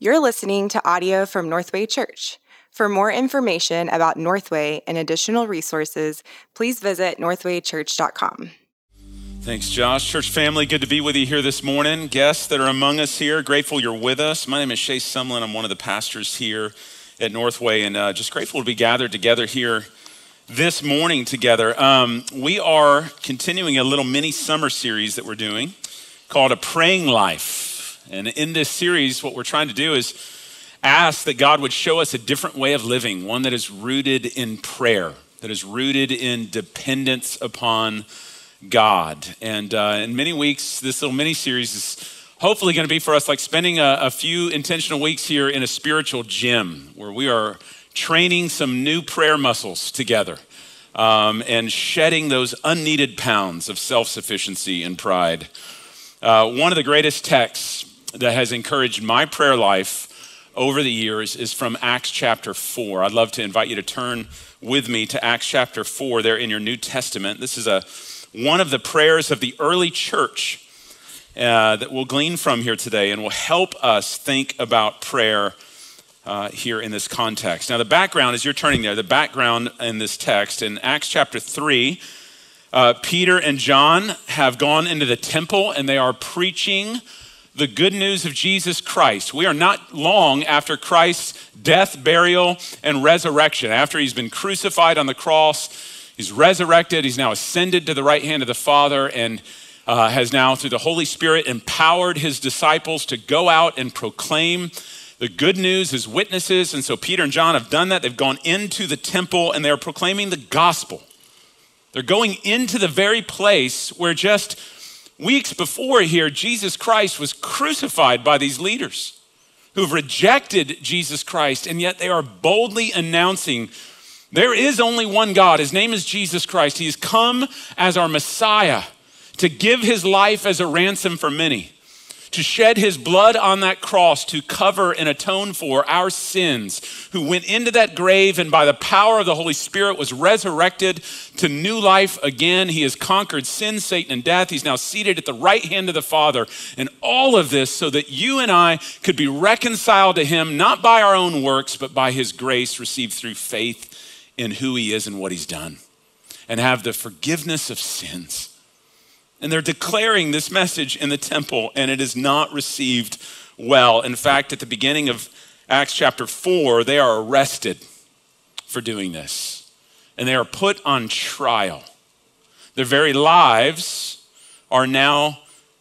You're listening to audio from Northway Church. For more information about Northway and additional resources, please visit northwaychurch.com. Thanks, Josh. Church family, good to be with you here this morning. Guests that are among us here, grateful you're with us. My name is Shay Sumlin. I'm one of the pastors here at Northway, and uh, just grateful to be gathered together here this morning together. Um, we are continuing a little mini summer series that we're doing called A Praying Life. And in this series, what we're trying to do is ask that God would show us a different way of living, one that is rooted in prayer, that is rooted in dependence upon God. And uh, in many weeks, this little mini series is hopefully going to be for us like spending a, a few intentional weeks here in a spiritual gym where we are training some new prayer muscles together. Um, and shedding those unneeded pounds of self sufficiency and pride. Uh, one of the greatest texts that has encouraged my prayer life over the years is from Acts chapter 4. I'd love to invite you to turn with me to Acts chapter 4 there in your New Testament. This is a one of the prayers of the early church uh, that we'll glean from here today and will help us think about prayer uh, here in this context. Now, the background, as you're turning there, the background in this text in Acts chapter 3, uh, Peter and John have gone into the temple and they are preaching the good news of Jesus Christ. We are not long after Christ's death, burial, and resurrection. After he's been crucified on the cross, he's resurrected, he's now ascended to the right hand of the Father, and uh, has now, through the Holy Spirit, empowered his disciples to go out and proclaim the good news as witnesses. And so Peter and John have done that. They've gone into the temple and they're proclaiming the gospel. They're going into the very place where just Weeks before here, Jesus Christ was crucified by these leaders who've rejected Jesus Christ, and yet they are boldly announcing there is only one God. His name is Jesus Christ. He has come as our Messiah to give his life as a ransom for many to shed his blood on that cross to cover and atone for our sins, who went into that grave and by the power of the Holy Spirit was resurrected to new life again. He has conquered sin, Satan, and death. He's now seated at the right hand of the Father. And all of this so that you and I could be reconciled to him, not by our own works, but by his grace received through faith in who he is and what he's done, and have the forgiveness of sins and they're declaring this message in the temple, and it is not received well. In fact, at the beginning of Acts chapter 4, they are arrested for doing this, and they are put on trial. Their very lives are now,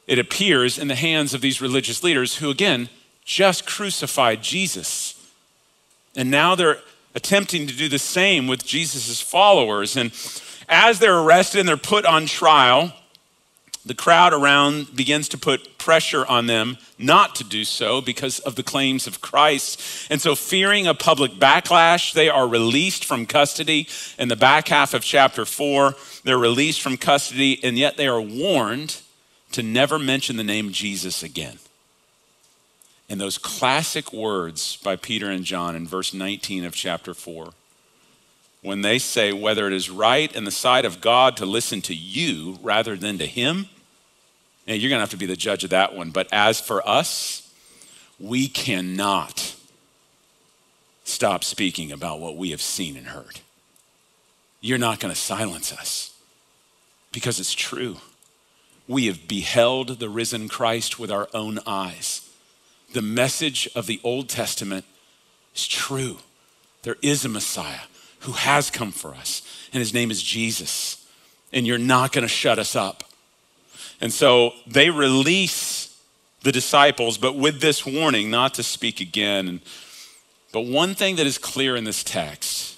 it appears, in the hands of these religious leaders who, again, just crucified Jesus. And now they're attempting to do the same with Jesus' followers. And as they're arrested and they're put on trial, the crowd around begins to put pressure on them not to do so because of the claims of Christ. And so, fearing a public backlash, they are released from custody. In the back half of chapter four, they're released from custody, and yet they are warned to never mention the name Jesus again. And those classic words by Peter and John in verse 19 of chapter 4 when they say whether it is right in the sight of God to listen to you rather than to him, and you're going to have to be the judge of that one. But as for us, we cannot stop speaking about what we have seen and heard. You're not going to silence us because it's true. We have beheld the risen Christ with our own eyes. The message of the Old Testament is true. There is a Messiah who has come for us, and his name is Jesus. And you're not going to shut us up. And so they release the disciples, but with this warning not to speak again. But one thing that is clear in this text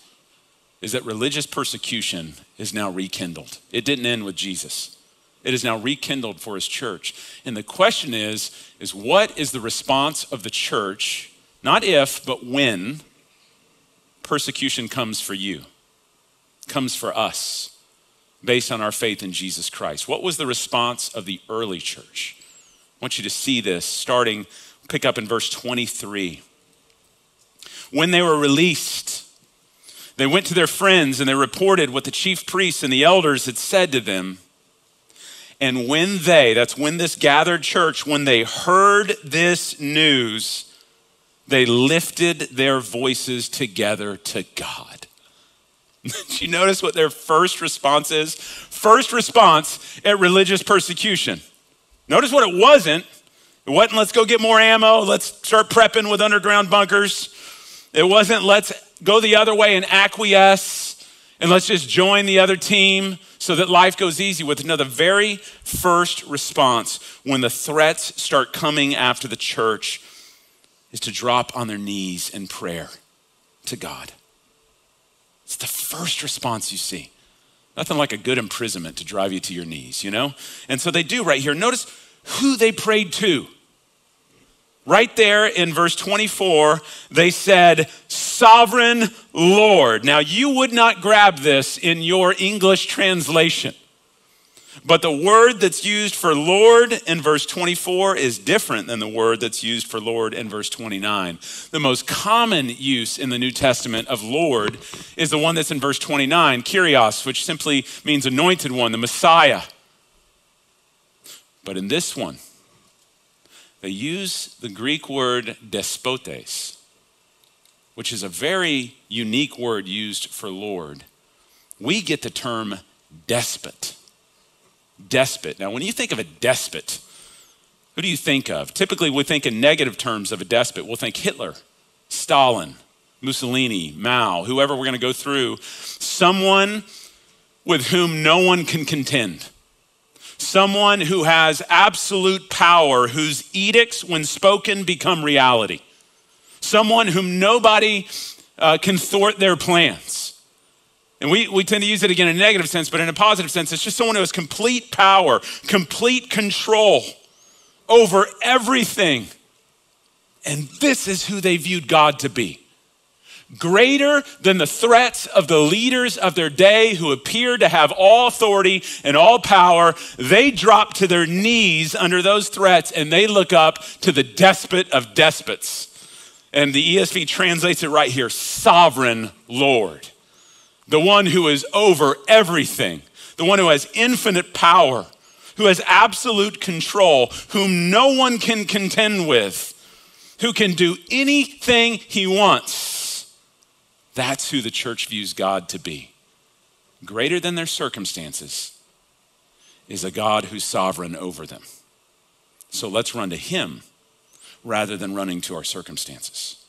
is that religious persecution is now rekindled. It didn't end with Jesus. It is now rekindled for his church. And the question is is what is the response of the church, not if, but when persecution comes for you, comes for us? Based on our faith in Jesus Christ. What was the response of the early church? I want you to see this starting, pick up in verse 23. When they were released, they went to their friends and they reported what the chief priests and the elders had said to them. And when they, that's when this gathered church, when they heard this news, they lifted their voices together to God. Did you notice what their first response is? First response at religious persecution. Notice what it wasn't. It wasn't, let's go get more ammo, let's start prepping with underground bunkers. It wasn't, let's go the other way and acquiesce and let's just join the other team so that life goes easy with. No, the very first response when the threats start coming after the church is to drop on their knees in prayer to God. It's the first response you see. Nothing like a good imprisonment to drive you to your knees, you know? And so they do right here. Notice who they prayed to. Right there in verse 24, they said, Sovereign Lord. Now, you would not grab this in your English translation. But the word that's used for Lord in verse 24 is different than the word that's used for Lord in verse 29. The most common use in the New Testament of Lord is the one that's in verse 29, Kyrios, which simply means anointed one, the Messiah. But in this one, they use the Greek word despotes, which is a very unique word used for Lord. We get the term despot. Despot. Now, when you think of a despot, who do you think of? Typically, we think in negative terms of a despot. We'll think Hitler, Stalin, Mussolini, Mao, whoever we're going to go through. Someone with whom no one can contend someone who has absolute power, whose edicts, when spoken, become reality, someone whom nobody uh, can thwart their plans. And we, we tend to use it again in a negative sense, but in a positive sense, it's just someone who has complete power, complete control over everything. And this is who they viewed God to be greater than the threats of the leaders of their day who appeared to have all authority and all power. They drop to their knees under those threats and they look up to the despot of despots. And the ESV translates it right here sovereign Lord, the one who is over everything, the one who has infinite power, who has absolute control, whom no one can contend with, who can do anything he wants that's who the church views God to be. Greater than their circumstances is a God who's sovereign over them. So let's run to Him rather than running to our circumstances.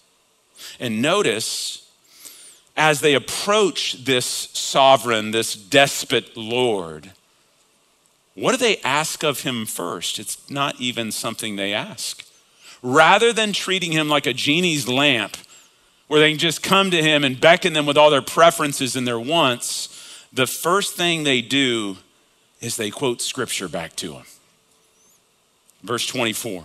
And notice as they approach this sovereign, this despot Lord, what do they ask of him first? It's not even something they ask. Rather than treating him like a genie's lamp where they can just come to him and beckon them with all their preferences and their wants, the first thing they do is they quote scripture back to him. Verse 24.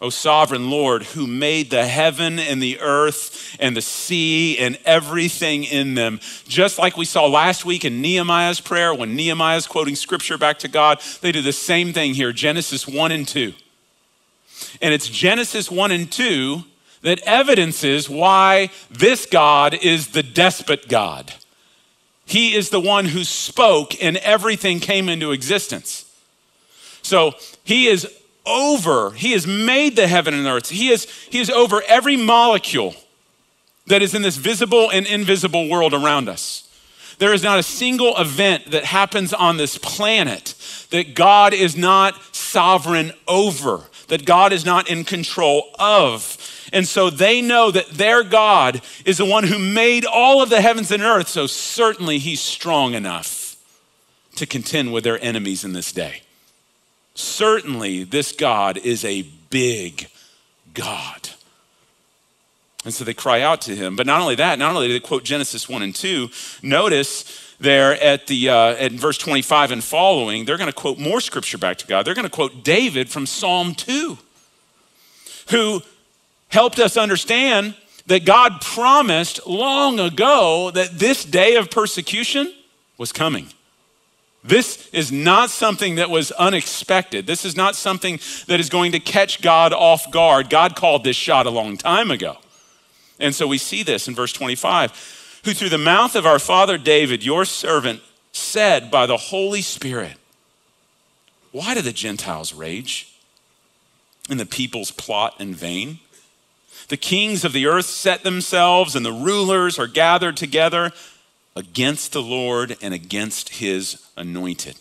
O sovereign Lord, who made the heaven and the earth and the sea and everything in them. Just like we saw last week in Nehemiah's prayer, when Nehemiah is quoting scripture back to God, they do the same thing here Genesis 1 and 2. And it's Genesis 1 and 2 that evidences why this God is the despot God. He is the one who spoke and everything came into existence. So he is over, he has made the heaven and earth. He is, he is over every molecule that is in this visible and invisible world around us. There is not a single event that happens on this planet that God is not sovereign over, that God is not in control of. And so they know that their God is the one who made all of the heavens and earth. So certainly he's strong enough to contend with their enemies in this day. Certainly this God is a big God. And so they cry out to him. But not only that, not only do they quote Genesis 1 and 2, notice there at the uh, at verse 25 and following, they're going to quote more scripture back to God. They're going to quote David from Psalm 2, who helped us understand that God promised long ago that this day of persecution was coming. This is not something that was unexpected. This is not something that is going to catch God off guard. God called this shot a long time ago. And so we see this in verse 25, who through the mouth of our father David, your servant, said by the Holy Spirit, Why do the Gentiles rage and the peoples plot in vain? The kings of the earth set themselves, and the rulers are gathered together against the Lord and against his anointed.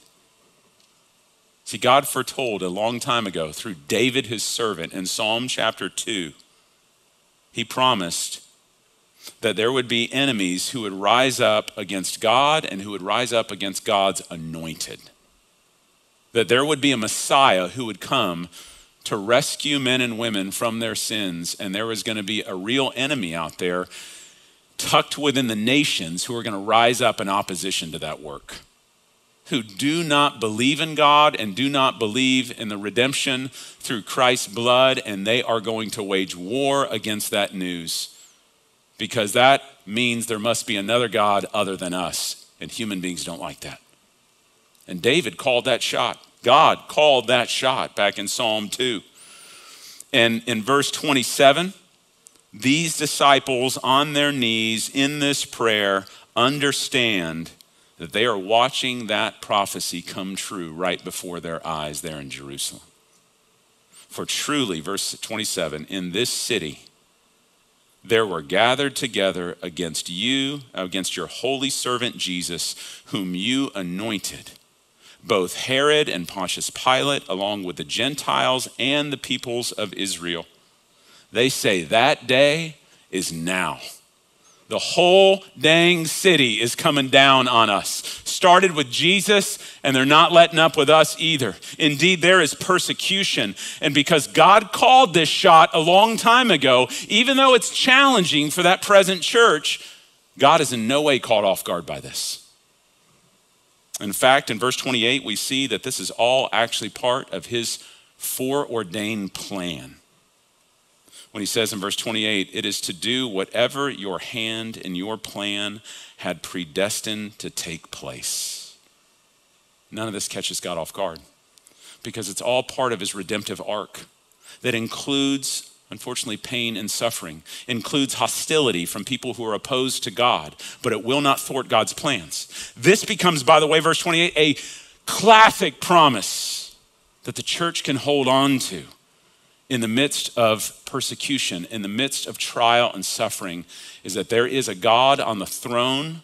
See, God foretold a long time ago through David, his servant, in Psalm chapter 2, he promised that there would be enemies who would rise up against God and who would rise up against God's anointed. That there would be a Messiah who would come to rescue men and women from their sins, and there was going to be a real enemy out there tucked within the nations who are going to rise up in opposition to that work who do not believe in God and do not believe in the redemption through Christ's blood, and they are going to wage war against that news because that means there must be another God other than us, and human beings don't like that. And David called that shot. God called that shot back in Psalm 2. And in verse 27, these disciples on their knees in this prayer understand that they are watching that prophecy come true right before their eyes there in Jerusalem. For truly, verse 27, in this city, there were gathered together against you, against your holy servant Jesus, whom you anointed, both Herod and Pontius Pilate, along with the Gentiles and the peoples of Israel. They say that day is now the whole dang city is coming down on us. Started with Jesus, and they're not letting up with us either. Indeed, there is persecution. And because God called this shot a long time ago, even though it's challenging for that present church, God is in no way caught off guard by this. In fact, in verse 28, we see that this is all actually part of his foreordained plan when he says in verse 28, it is to do whatever your hand and your plan had predestined to take place. None of this catches God off guard because it's all part of his redemptive arc that includes unfortunately pain and suffering includes hostility from people who are opposed to god but it will not thwart god's plans this becomes by the way verse 28 a classic promise that the church can hold on to in the midst of persecution, in the midst of trial and suffering, is that there is a God on the throne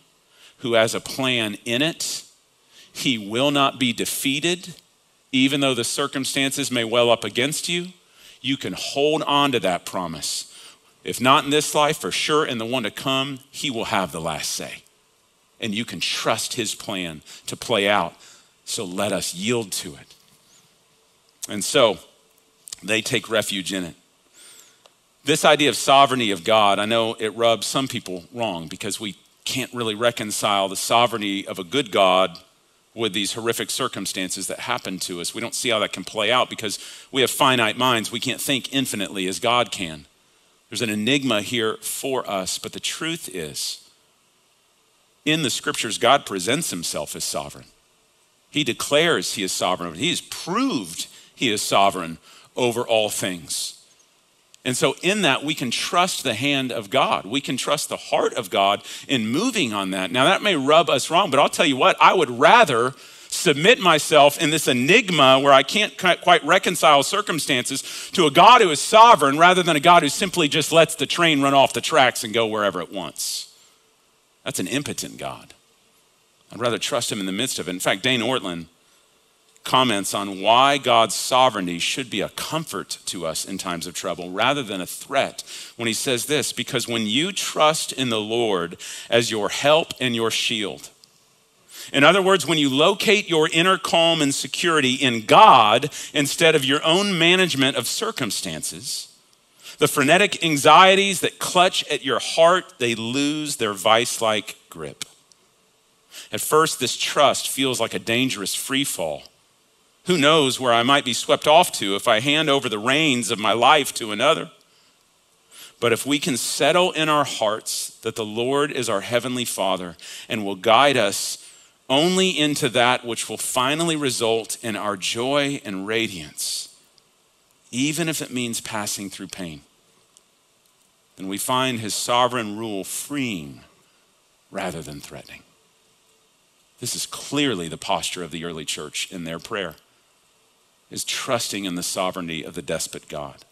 who has a plan in it. He will not be defeated, even though the circumstances may well up against you. You can hold on to that promise. If not in this life, for sure in the one to come, He will have the last say. And you can trust His plan to play out. So let us yield to it. And so, they take refuge in it. This idea of sovereignty of God, I know it rubs some people wrong because we can't really reconcile the sovereignty of a good God with these horrific circumstances that happen to us. We don't see how that can play out because we have finite minds. We can't think infinitely as God can. There's an enigma here for us, but the truth is, in the scriptures, God presents himself as sovereign. He declares he is sovereign. He has proved he is sovereign over all things. And so, in that, we can trust the hand of God. We can trust the heart of God in moving on that. Now, that may rub us wrong, but I'll tell you what, I would rather submit myself in this enigma where I can't quite reconcile circumstances to a God who is sovereign rather than a God who simply just lets the train run off the tracks and go wherever it wants. That's an impotent God. I'd rather trust him in the midst of it. In fact, Dane Ortlund comments on why God's sovereignty should be a comfort to us in times of trouble rather than a threat when he says this because when you trust in the Lord as your help and your shield, in other words, when you locate your inner calm and security in God instead of your own management of circumstances, the frenetic anxieties that clutch at your heart, they lose their vice like grip. At first, this trust feels like a dangerous free fall. Who knows where I might be swept off to if I hand over the reins of my life to another? But if we can settle in our hearts that the Lord is our heavenly Father and will guide us only into that which will finally result in our joy and radiance, even if it means passing through pain, then we find his sovereign rule freeing rather than threatening. This is clearly the posture of the early church in their prayer is trusting in the sovereignty of the despot God.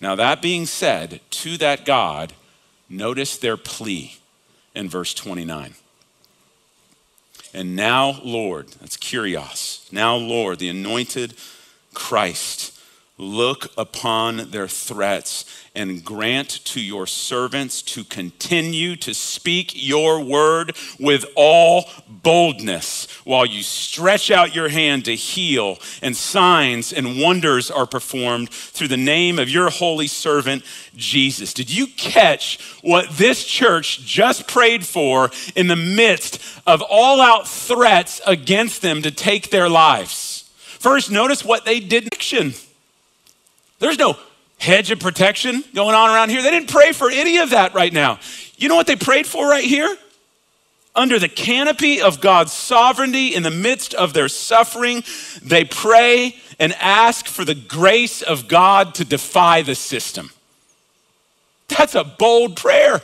Now, that being said, to that God, notice their plea in verse 29. And now, Lord, that's Kyrios. Now, Lord, the anointed Christ, look upon their threats and grant to your servants to continue to speak your word with all boldness while you stretch out your hand to heal, and signs and wonders are performed through the name of your holy servant, Jesus. Did you catch what this church just prayed for in the midst of all out threats against them to take their lives? First, notice what they did. There's no hedge of protection going on around here. They didn't pray for any of that right now. You know what they prayed for right here? Under the canopy of God's sovereignty in the midst of their suffering, they pray and ask for the grace of God to defy the system. That's a bold prayer.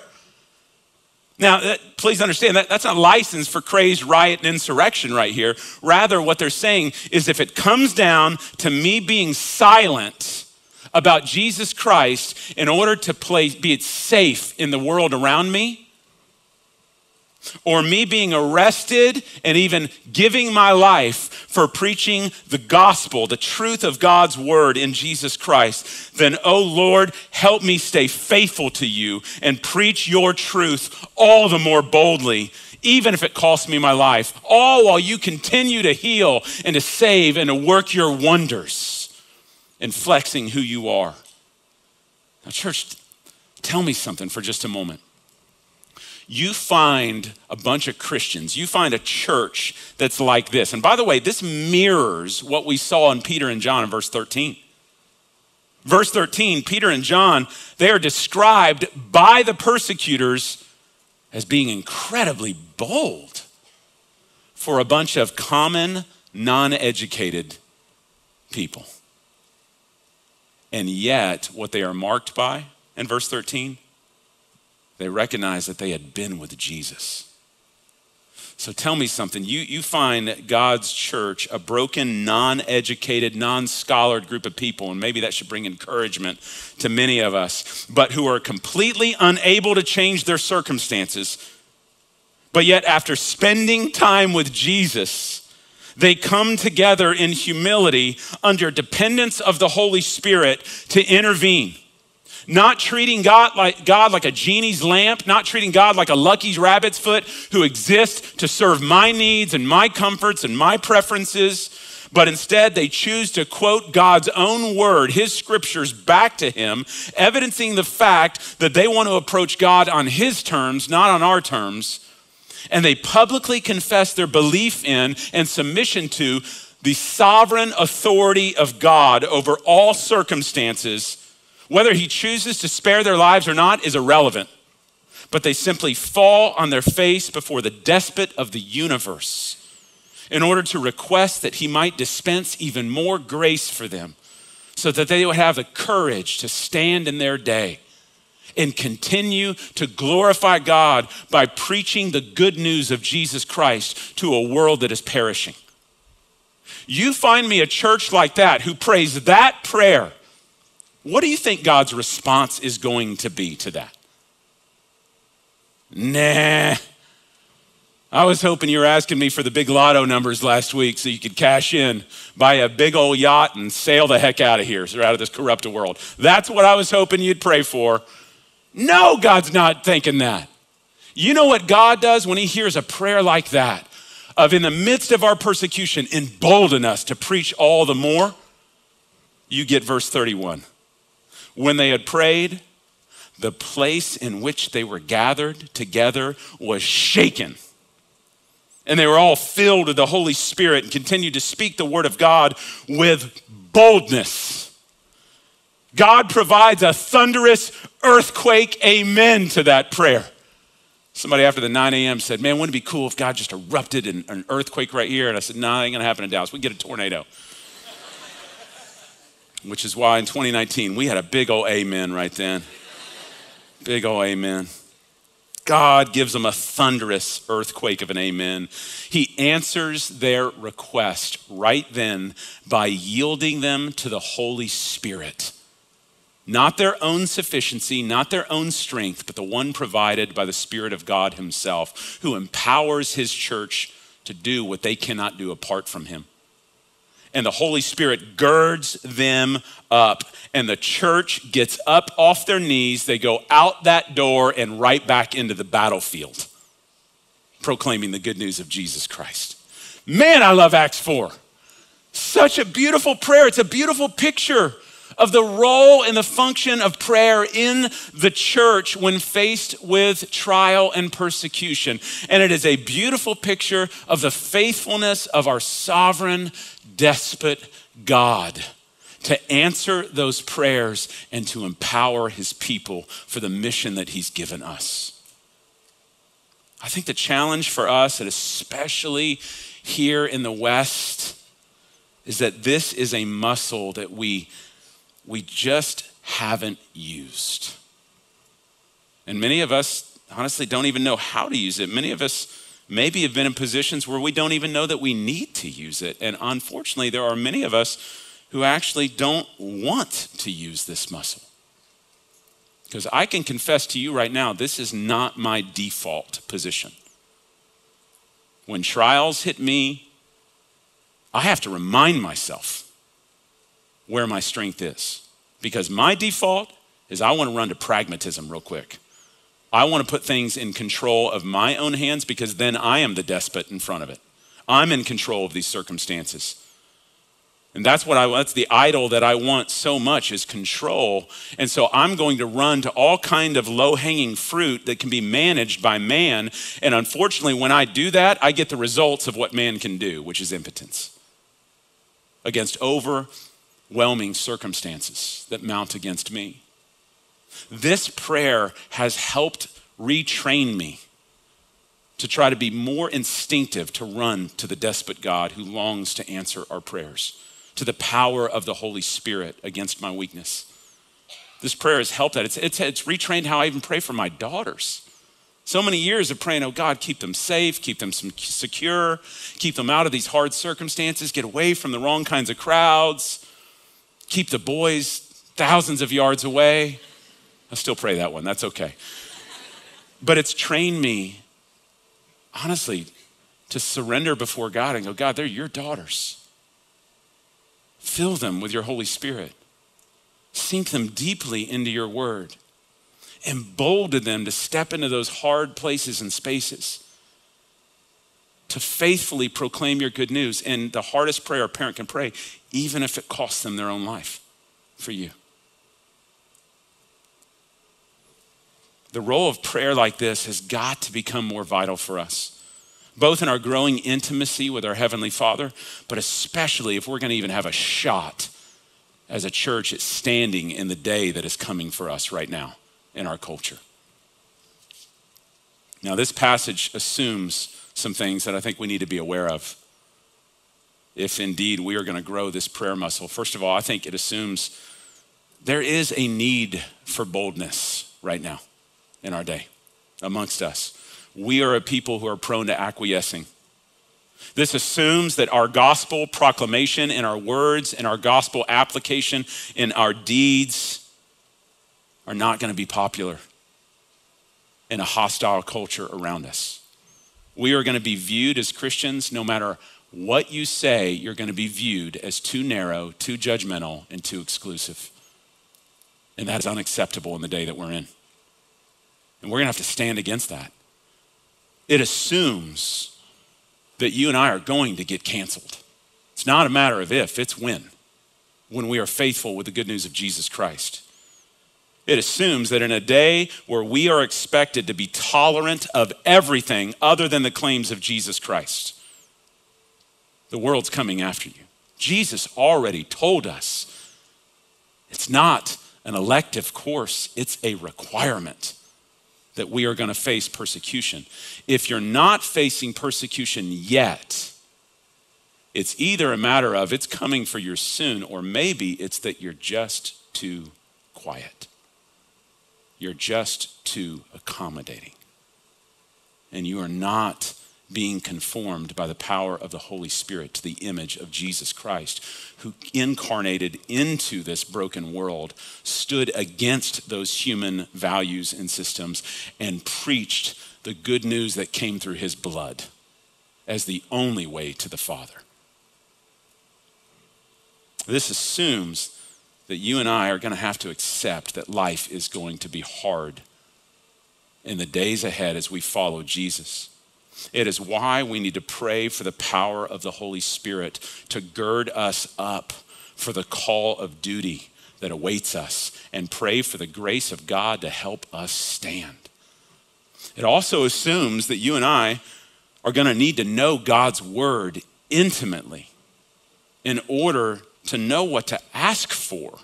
Now, that, please understand that that's not license for crazed riot and insurrection right here. Rather, what they're saying is if it comes down to me being silent, about Jesus Christ in order to play, be safe in the world around me, or me being arrested and even giving my life for preaching the gospel, the truth of God's word in Jesus Christ, then, oh Lord, help me stay faithful to you and preach your truth all the more boldly, even if it costs me my life, all while you continue to heal and to save and to work your wonders and flexing who you are. Now, church, tell me something for just a moment. You find a bunch of Christians, you find a church that's like this. And by the way, this mirrors what we saw in Peter and John in verse 13. Verse 13, Peter and John, they are described by the persecutors as being incredibly bold for a bunch of common, non educated people. And yet, what they are marked by in verse 13, they recognize that they had been with Jesus. So tell me something. You, you find God's church a broken, non educated, non scholared group of people, and maybe that should bring encouragement to many of us, but who are completely unable to change their circumstances. But yet, after spending time with Jesus, they come together in humility under dependence of the Holy Spirit to intervene. Not treating God like, God like a genie's lamp, not treating God like a lucky rabbit's foot who exists to serve my needs and my comforts and my preferences, but instead they choose to quote God's own word, his scriptures back to him, evidencing the fact that they want to approach God on his terms, not on our terms and they publicly confess their belief in and submission to the sovereign authority of God over all circumstances, whether he chooses to spare their lives or not is irrelevant. But they simply fall on their face before the despot of the universe in order to request that he might dispense even more grace for them so that they would have the courage to stand in their day and continue to glorify God by preaching the good news of Jesus Christ to a world that is perishing. You find me a church like that who prays that prayer. What do you think God's response is going to be to that? Nah. I was hoping you were asking me for the big lotto numbers last week so you could cash in, buy a big old yacht, and sail the heck out of here, so out of this corrupt world. That's what I was hoping you'd pray for. No, God's not thinking that. You know what God does when He hears a prayer like that, of in the midst of our persecution, embolden us to preach all the more? You get verse 31. When they had prayed, the place in which they were gathered together was shaken. And they were all filled with the Holy Spirit and continued to speak the word of God with boldness. God provides a thunderous earthquake amen to that prayer. Somebody after the 9 a.m. said, Man, wouldn't it be cool if God just erupted in an earthquake right here? And I said, No, nah, ain't gonna happen in Dallas. We get a tornado. Which is why in 2019 we had a big old amen right then. Big old amen. God gives them a thunderous earthquake of an amen. He answers their request right then by yielding them to the Holy Spirit. Not their own sufficiency, not their own strength, but the one provided by the Spirit of God Himself, who empowers His church to do what they cannot do apart from Him. And the Holy Spirit girds them up, and the church gets up off their knees. They go out that door and right back into the battlefield, proclaiming the good news of Jesus Christ. Man, I love Acts 4. Such a beautiful prayer. It's a beautiful picture of the role and the function of prayer in the church when faced with trial and persecution. And it is a beautiful picture of the faithfulness of our sovereign, despot God to answer those prayers and to empower his people for the mission that he's given us. I think the challenge for us, and especially here in the West, is that this is a muscle that we we just haven't used. And many of us, honestly, don't even know how to use it. Many of us maybe have been in positions where we don't even know that we need to use it. And unfortunately, there are many of us who actually don't want to use this muscle. Because I can confess to you right now, this is not my default position. When trials hit me, I have to remind myself where my strength is. Because my default is I want to run to pragmatism real quick. I want to put things in control of my own hands because then I am the despot in front of it. I'm in control of these circumstances. And that's what I that's the idol that I want so much is control. And so I'm going to run to all kind of low-hanging fruit that can be managed by man. And unfortunately, when I do that, I get the results of what man can do, which is impotence against over overwhelming circumstances that mount against me. This prayer has helped retrain me to try to be more instinctive to run to the despot God who longs to answer our prayers, to the power of the Holy Spirit against my weakness. This prayer has helped that. It's, it's, it's retrained how I even pray for my daughters. So many years of praying, oh God, keep them safe, keep them secure, keep them out of these hard circumstances, get away from the wrong kinds of crowds, keep the boys thousands of yards away. I still pray that one, that's okay. But it's trained me, honestly, to surrender before God and go, God, they're your daughters. Fill them with your Holy Spirit. Sink them deeply into your word. Embolden them to step into those hard places and spaces to faithfully proclaim your good news. And the hardest prayer a parent can pray, even if it costs them their own life for you. The role of prayer like this has got to become more vital for us, both in our growing intimacy with our Heavenly Father, but especially if we're going to even have a shot as a church at standing in the day that is coming for us right now in our culture. Now, this passage assumes some things that I think we need to be aware of if indeed we are going to grow this prayer muscle. First of all, I think it assumes there is a need for boldness right now in our day amongst us. We are a people who are prone to acquiescing. This assumes that our gospel proclamation in our words and our gospel application in our deeds are not going to be popular in a hostile culture around us. We are going to be viewed as Christians, no matter what you say, you're going to be viewed as too narrow, too judgmental, and too exclusive. And that is unacceptable in the day that we're in. And we're going to have to stand against that. It assumes that you and I are going to get canceled. It's not a matter of if, it's when, when we are faithful with the good news of Jesus Christ. It assumes that in a day where we are expected to be tolerant of everything other than the claims of Jesus Christ, the world's coming after you. Jesus already told us it's not an elective course, it's a requirement that we are going to face persecution. If you're not facing persecution yet, it's either a matter of it's coming for you soon, or maybe it's that you're just too quiet. You're just too accommodating. And you are not being conformed by the power of the Holy Spirit to the image of Jesus Christ, who incarnated into this broken world, stood against those human values and systems, and preached the good news that came through his blood as the only way to the Father. This assumes that you and I are going to have to accept that life is going to be hard in the days ahead as we follow Jesus. It is why we need to pray for the power of the Holy Spirit to gird us up for the call of duty that awaits us and pray for the grace of God to help us stand. It also assumes that you and I are going to need to know God's word intimately in order to know what to ask for,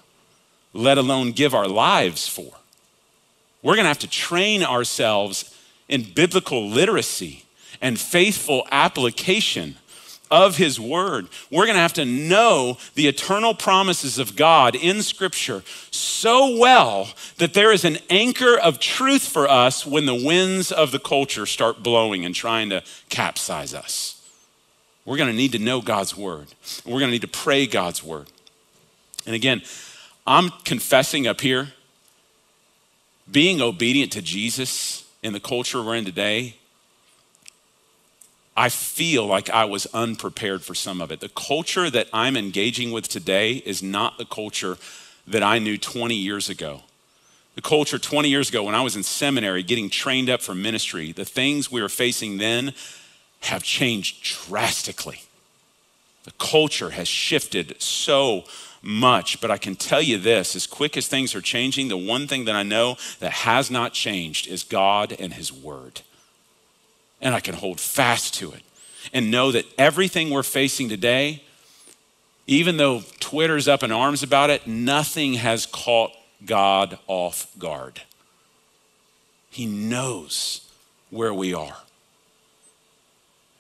let alone give our lives for. We're going to have to train ourselves in biblical literacy and faithful application of His Word. We're going to have to know the eternal promises of God in Scripture so well that there is an anchor of truth for us when the winds of the culture start blowing and trying to capsize us. We're going to need to know God's Word. We're going to need to pray God's Word. And again, I'm confessing up here being obedient to Jesus in the culture we're in today, I feel like I was unprepared for some of it. The culture that I'm engaging with today is not the culture that I knew 20 years ago. The culture 20 years ago when I was in seminary getting trained up for ministry, the things we were facing then have changed drastically. The culture has shifted so much, but I can tell you this as quick as things are changing, the one thing that I know that has not changed is God and His Word. And I can hold fast to it and know that everything we're facing today, even though Twitter's up in arms about it, nothing has caught God off guard. He knows where we are.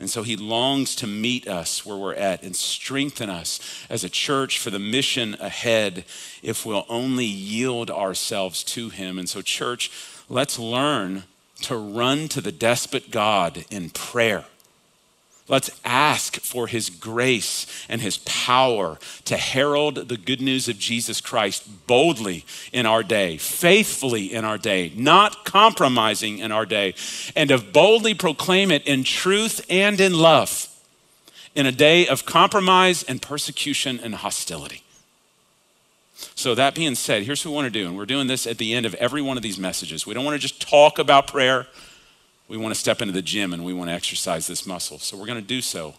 And so he longs to meet us where we're at and strengthen us as a church for the mission ahead if we'll only yield ourselves to him. And so, church, let's learn to run to the despot God in prayer Let's ask for his grace and his power to herald the good news of Jesus Christ boldly in our day, faithfully in our day, not compromising in our day, and to boldly proclaim it in truth and in love in a day of compromise and persecution and hostility. So, that being said, here's what we want to do. And we're doing this at the end of every one of these messages. We don't want to just talk about prayer we want to step into the gym and we want to exercise this muscle. So we're going to do so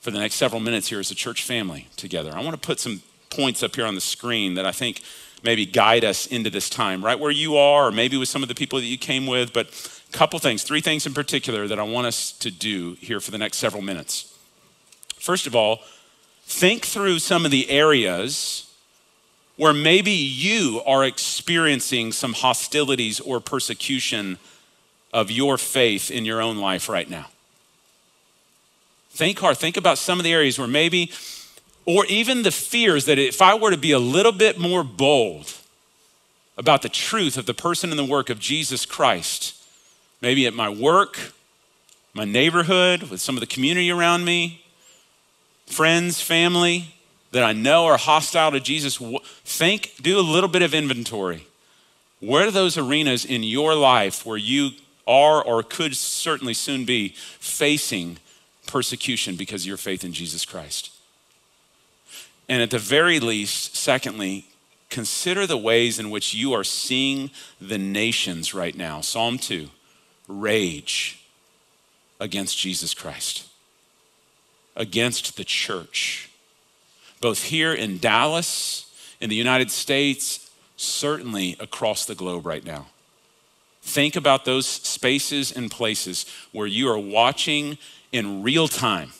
for the next several minutes here as a church family together. I want to put some points up here on the screen that I think maybe guide us into this time, right where you are, or maybe with some of the people that you came with, but a couple things, three things in particular that I want us to do here for the next several minutes. First of all, think through some of the areas where maybe you are experiencing some hostilities or persecution of your faith in your own life right now. Think hard. Think about some of the areas where maybe, or even the fears that if I were to be a little bit more bold about the truth of the person and the work of Jesus Christ, maybe at my work, my neighborhood, with some of the community around me, friends, family that I know are hostile to Jesus, think, do a little bit of inventory. Where are those arenas in your life where you are or could certainly soon be facing persecution because of your faith in Jesus Christ. And at the very least, secondly, consider the ways in which you are seeing the nations right now. Psalm 2 rage against Jesus Christ, against the church, both here in Dallas, in the United States, certainly across the globe right now. Think about those spaces and places where you are watching in real time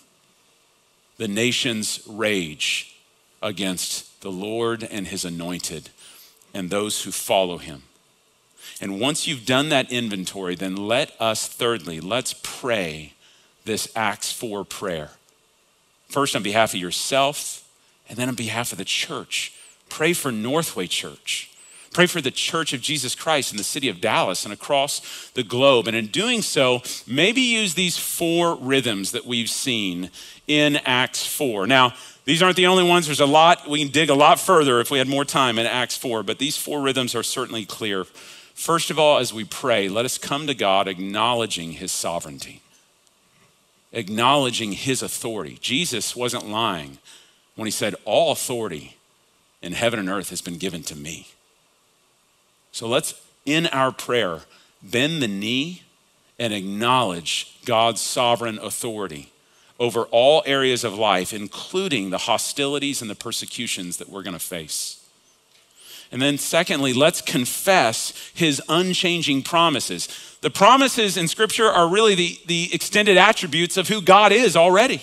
the nation's rage against the Lord and his anointed and those who follow him. And once you've done that inventory, then let us, thirdly, let's pray this Acts 4 prayer. First, on behalf of yourself, and then on behalf of the church. Pray for Northway Church. Pray for the Church of Jesus Christ in the city of Dallas and across the globe. And in doing so, maybe use these four rhythms that we've seen in Acts 4. Now, these aren't the only ones. There's a lot. We can dig a lot further if we had more time in Acts 4, but these four rhythms are certainly clear. First of all, as we pray, let us come to God acknowledging his sovereignty, acknowledging his authority. Jesus wasn't lying when he said, All authority in heaven and earth has been given to me. So let's, in our prayer, bend the knee and acknowledge God's sovereign authority over all areas of life, including the hostilities and the persecutions that we're going to face. And then, secondly, let's confess his unchanging promises. The promises in Scripture are really the, the extended attributes of who God is already.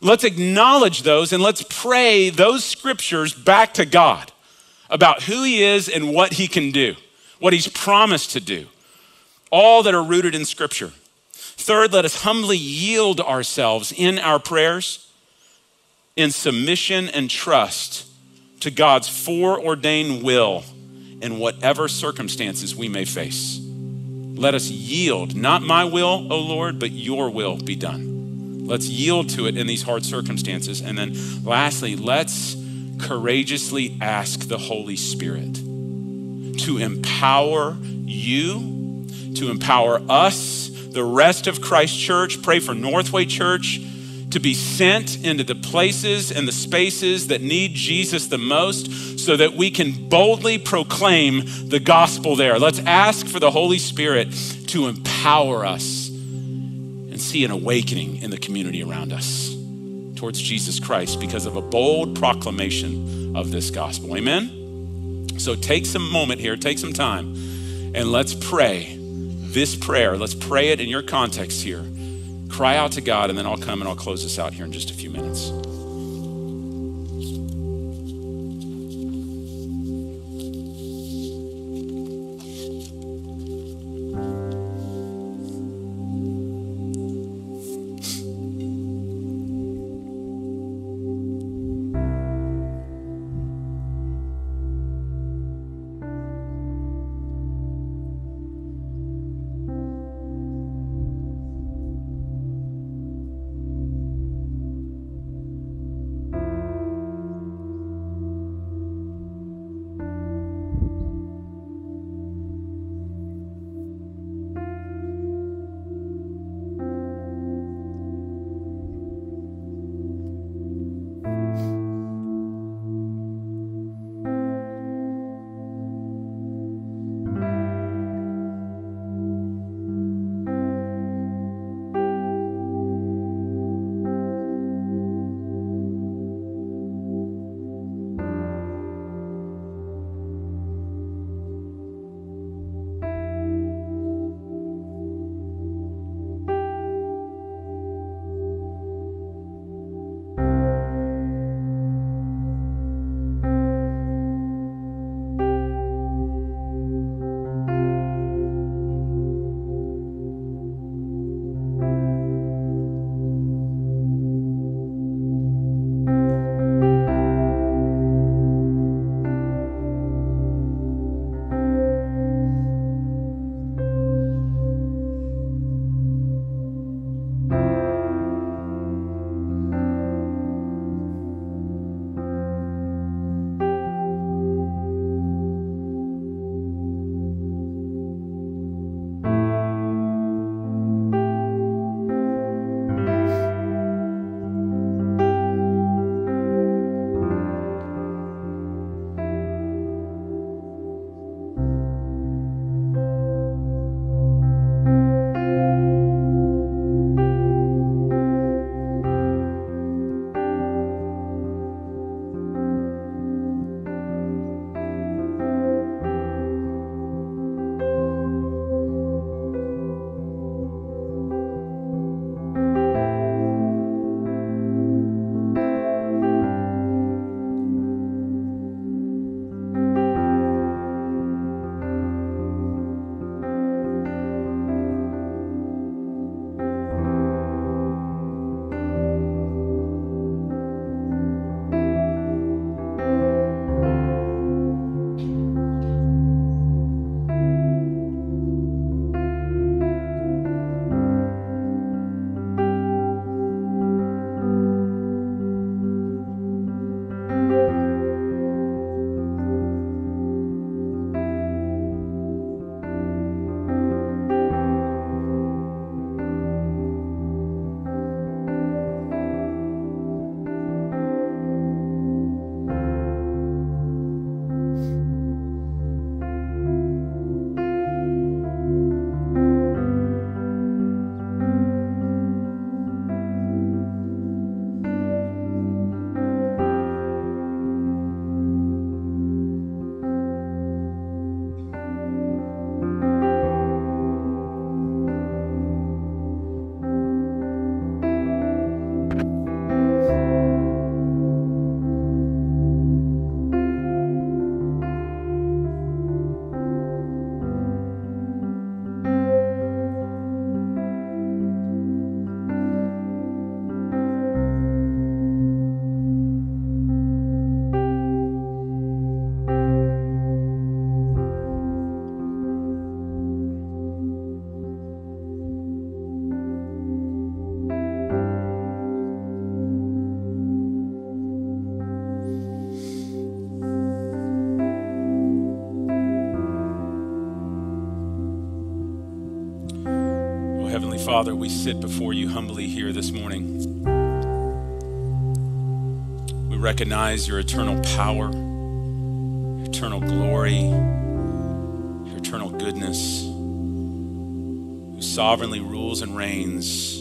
Let's acknowledge those and let's pray those scriptures back to God about who he is and what he can do, what he's promised to do, all that are rooted in Scripture. Third, let us humbly yield ourselves in our prayers in submission and trust to God's foreordained will in whatever circumstances we may face. Let us yield, not my will, O Lord, but your will be done. Let's yield to it in these hard circumstances. And then lastly, let's courageously ask the Holy Spirit to empower you, to empower us, the rest of Christ Church. Pray for Northway Church to be sent into the places and the spaces that need Jesus the most so that we can boldly proclaim the gospel there. Let's ask for the Holy Spirit to empower us and see an awakening in the community around us towards Jesus Christ because of a bold proclamation of this gospel. Amen? So take some moment here, take some time, and let's pray this prayer. Let's pray it in your context here cry out to God, and then I'll come and I'll close this out here in just a few minutes. Father, we sit before you humbly here this morning. We recognize your eternal power, your eternal glory, your eternal goodness, who sovereignly rules and reigns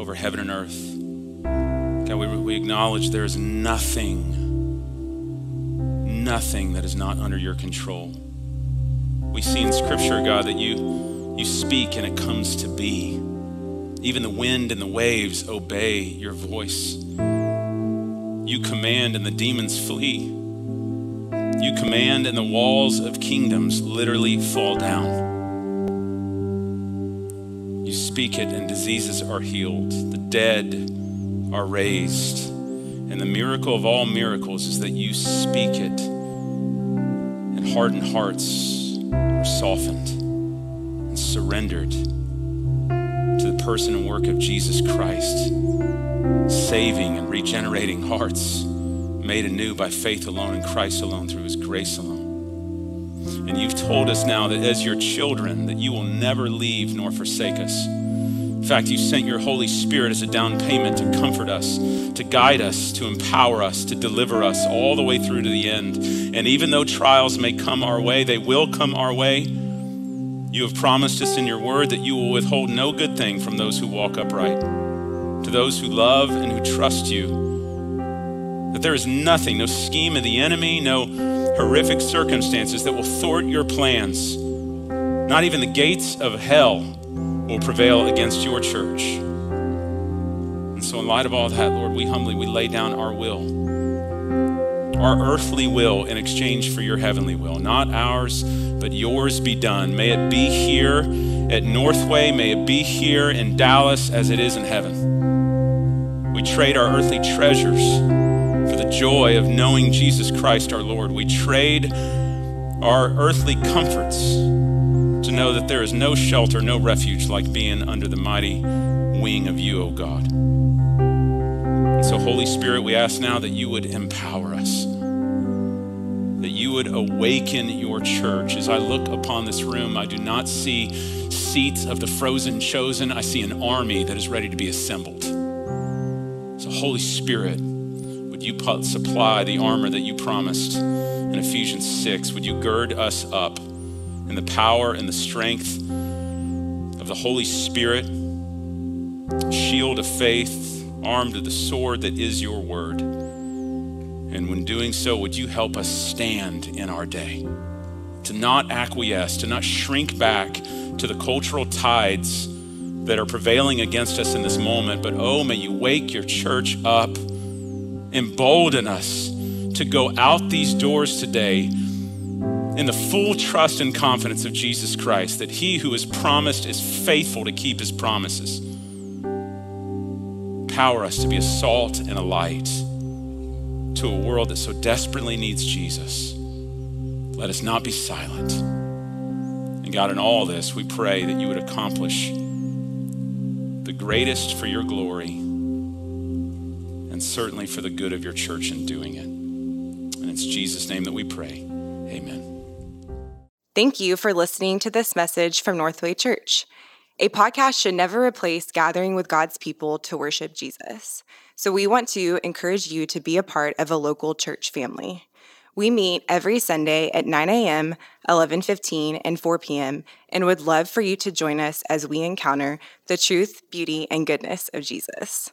over heaven and earth. God, we, we acknowledge there is nothing, nothing that is not under your control. We see in Scripture, God, that you, you speak and it comes to be. Even the wind and the waves obey your voice. You command and the demons flee. You command and the walls of kingdoms literally fall down. You speak it and diseases are healed. The dead are raised. And the miracle of all miracles is that you speak it and hardened hearts are softened and surrendered person and work of Jesus Christ, saving and regenerating hearts made anew by faith alone in Christ alone through his grace alone. And you've told us now that as your children that you will never leave nor forsake us. In fact, you sent your Holy Spirit as a down payment to comfort us, to guide us, to empower us, to deliver us all the way through to the end. And even though trials may come our way, they will come our way. You have promised us in your word that you will withhold no good thing from those who walk upright, to those who love and who trust you. That there is nothing, no scheme of the enemy, no horrific circumstances that will thwart your plans. Not even the gates of hell will prevail against your church. And so, in light of all that, Lord, we humbly we lay down our will, our earthly will, in exchange for your heavenly will. Not ours, but yours be done. May it be here at Northway. May it be here in Dallas as it is in heaven. We trade our earthly treasures for the joy of knowing Jesus Christ our Lord. We trade our earthly comforts to know that there is no shelter, no refuge like being under the mighty wing of you, O God. And so, Holy Spirit, we ask now that you would empower us, would awaken your church. As I look upon this room, I do not see seats of the frozen chosen, I see an army that is ready to be assembled. So, Holy Spirit, would you supply the armor that you promised in Ephesians 6? Would you gird us up? in the power and the strength of the Holy Spirit, shield of faith, armed with the sword that is your word. And when doing so, would you help us stand in our day? To not acquiesce, to not shrink back to the cultural tides that are prevailing against us in this moment, but oh, may you wake your church up, embolden us to go out these doors today in the full trust and confidence of Jesus Christ that he who has promised is faithful to keep his promises. Power us to be a salt and a light to a world that so desperately needs Jesus. Let us not be silent. And God, in all this, we pray that you would accomplish the greatest for your glory and certainly for the good of your church in doing it. And it's Jesus' name that we pray. Amen. Thank you for listening to this message from Northway Church. A podcast should never replace gathering with God's people to worship Jesus. So we want to encourage you to be a part of a local church family. We meet every Sunday at 9 a.m., 11:15, and 4 p.m. and would love for you to join us as we encounter the truth, beauty, and goodness of Jesus.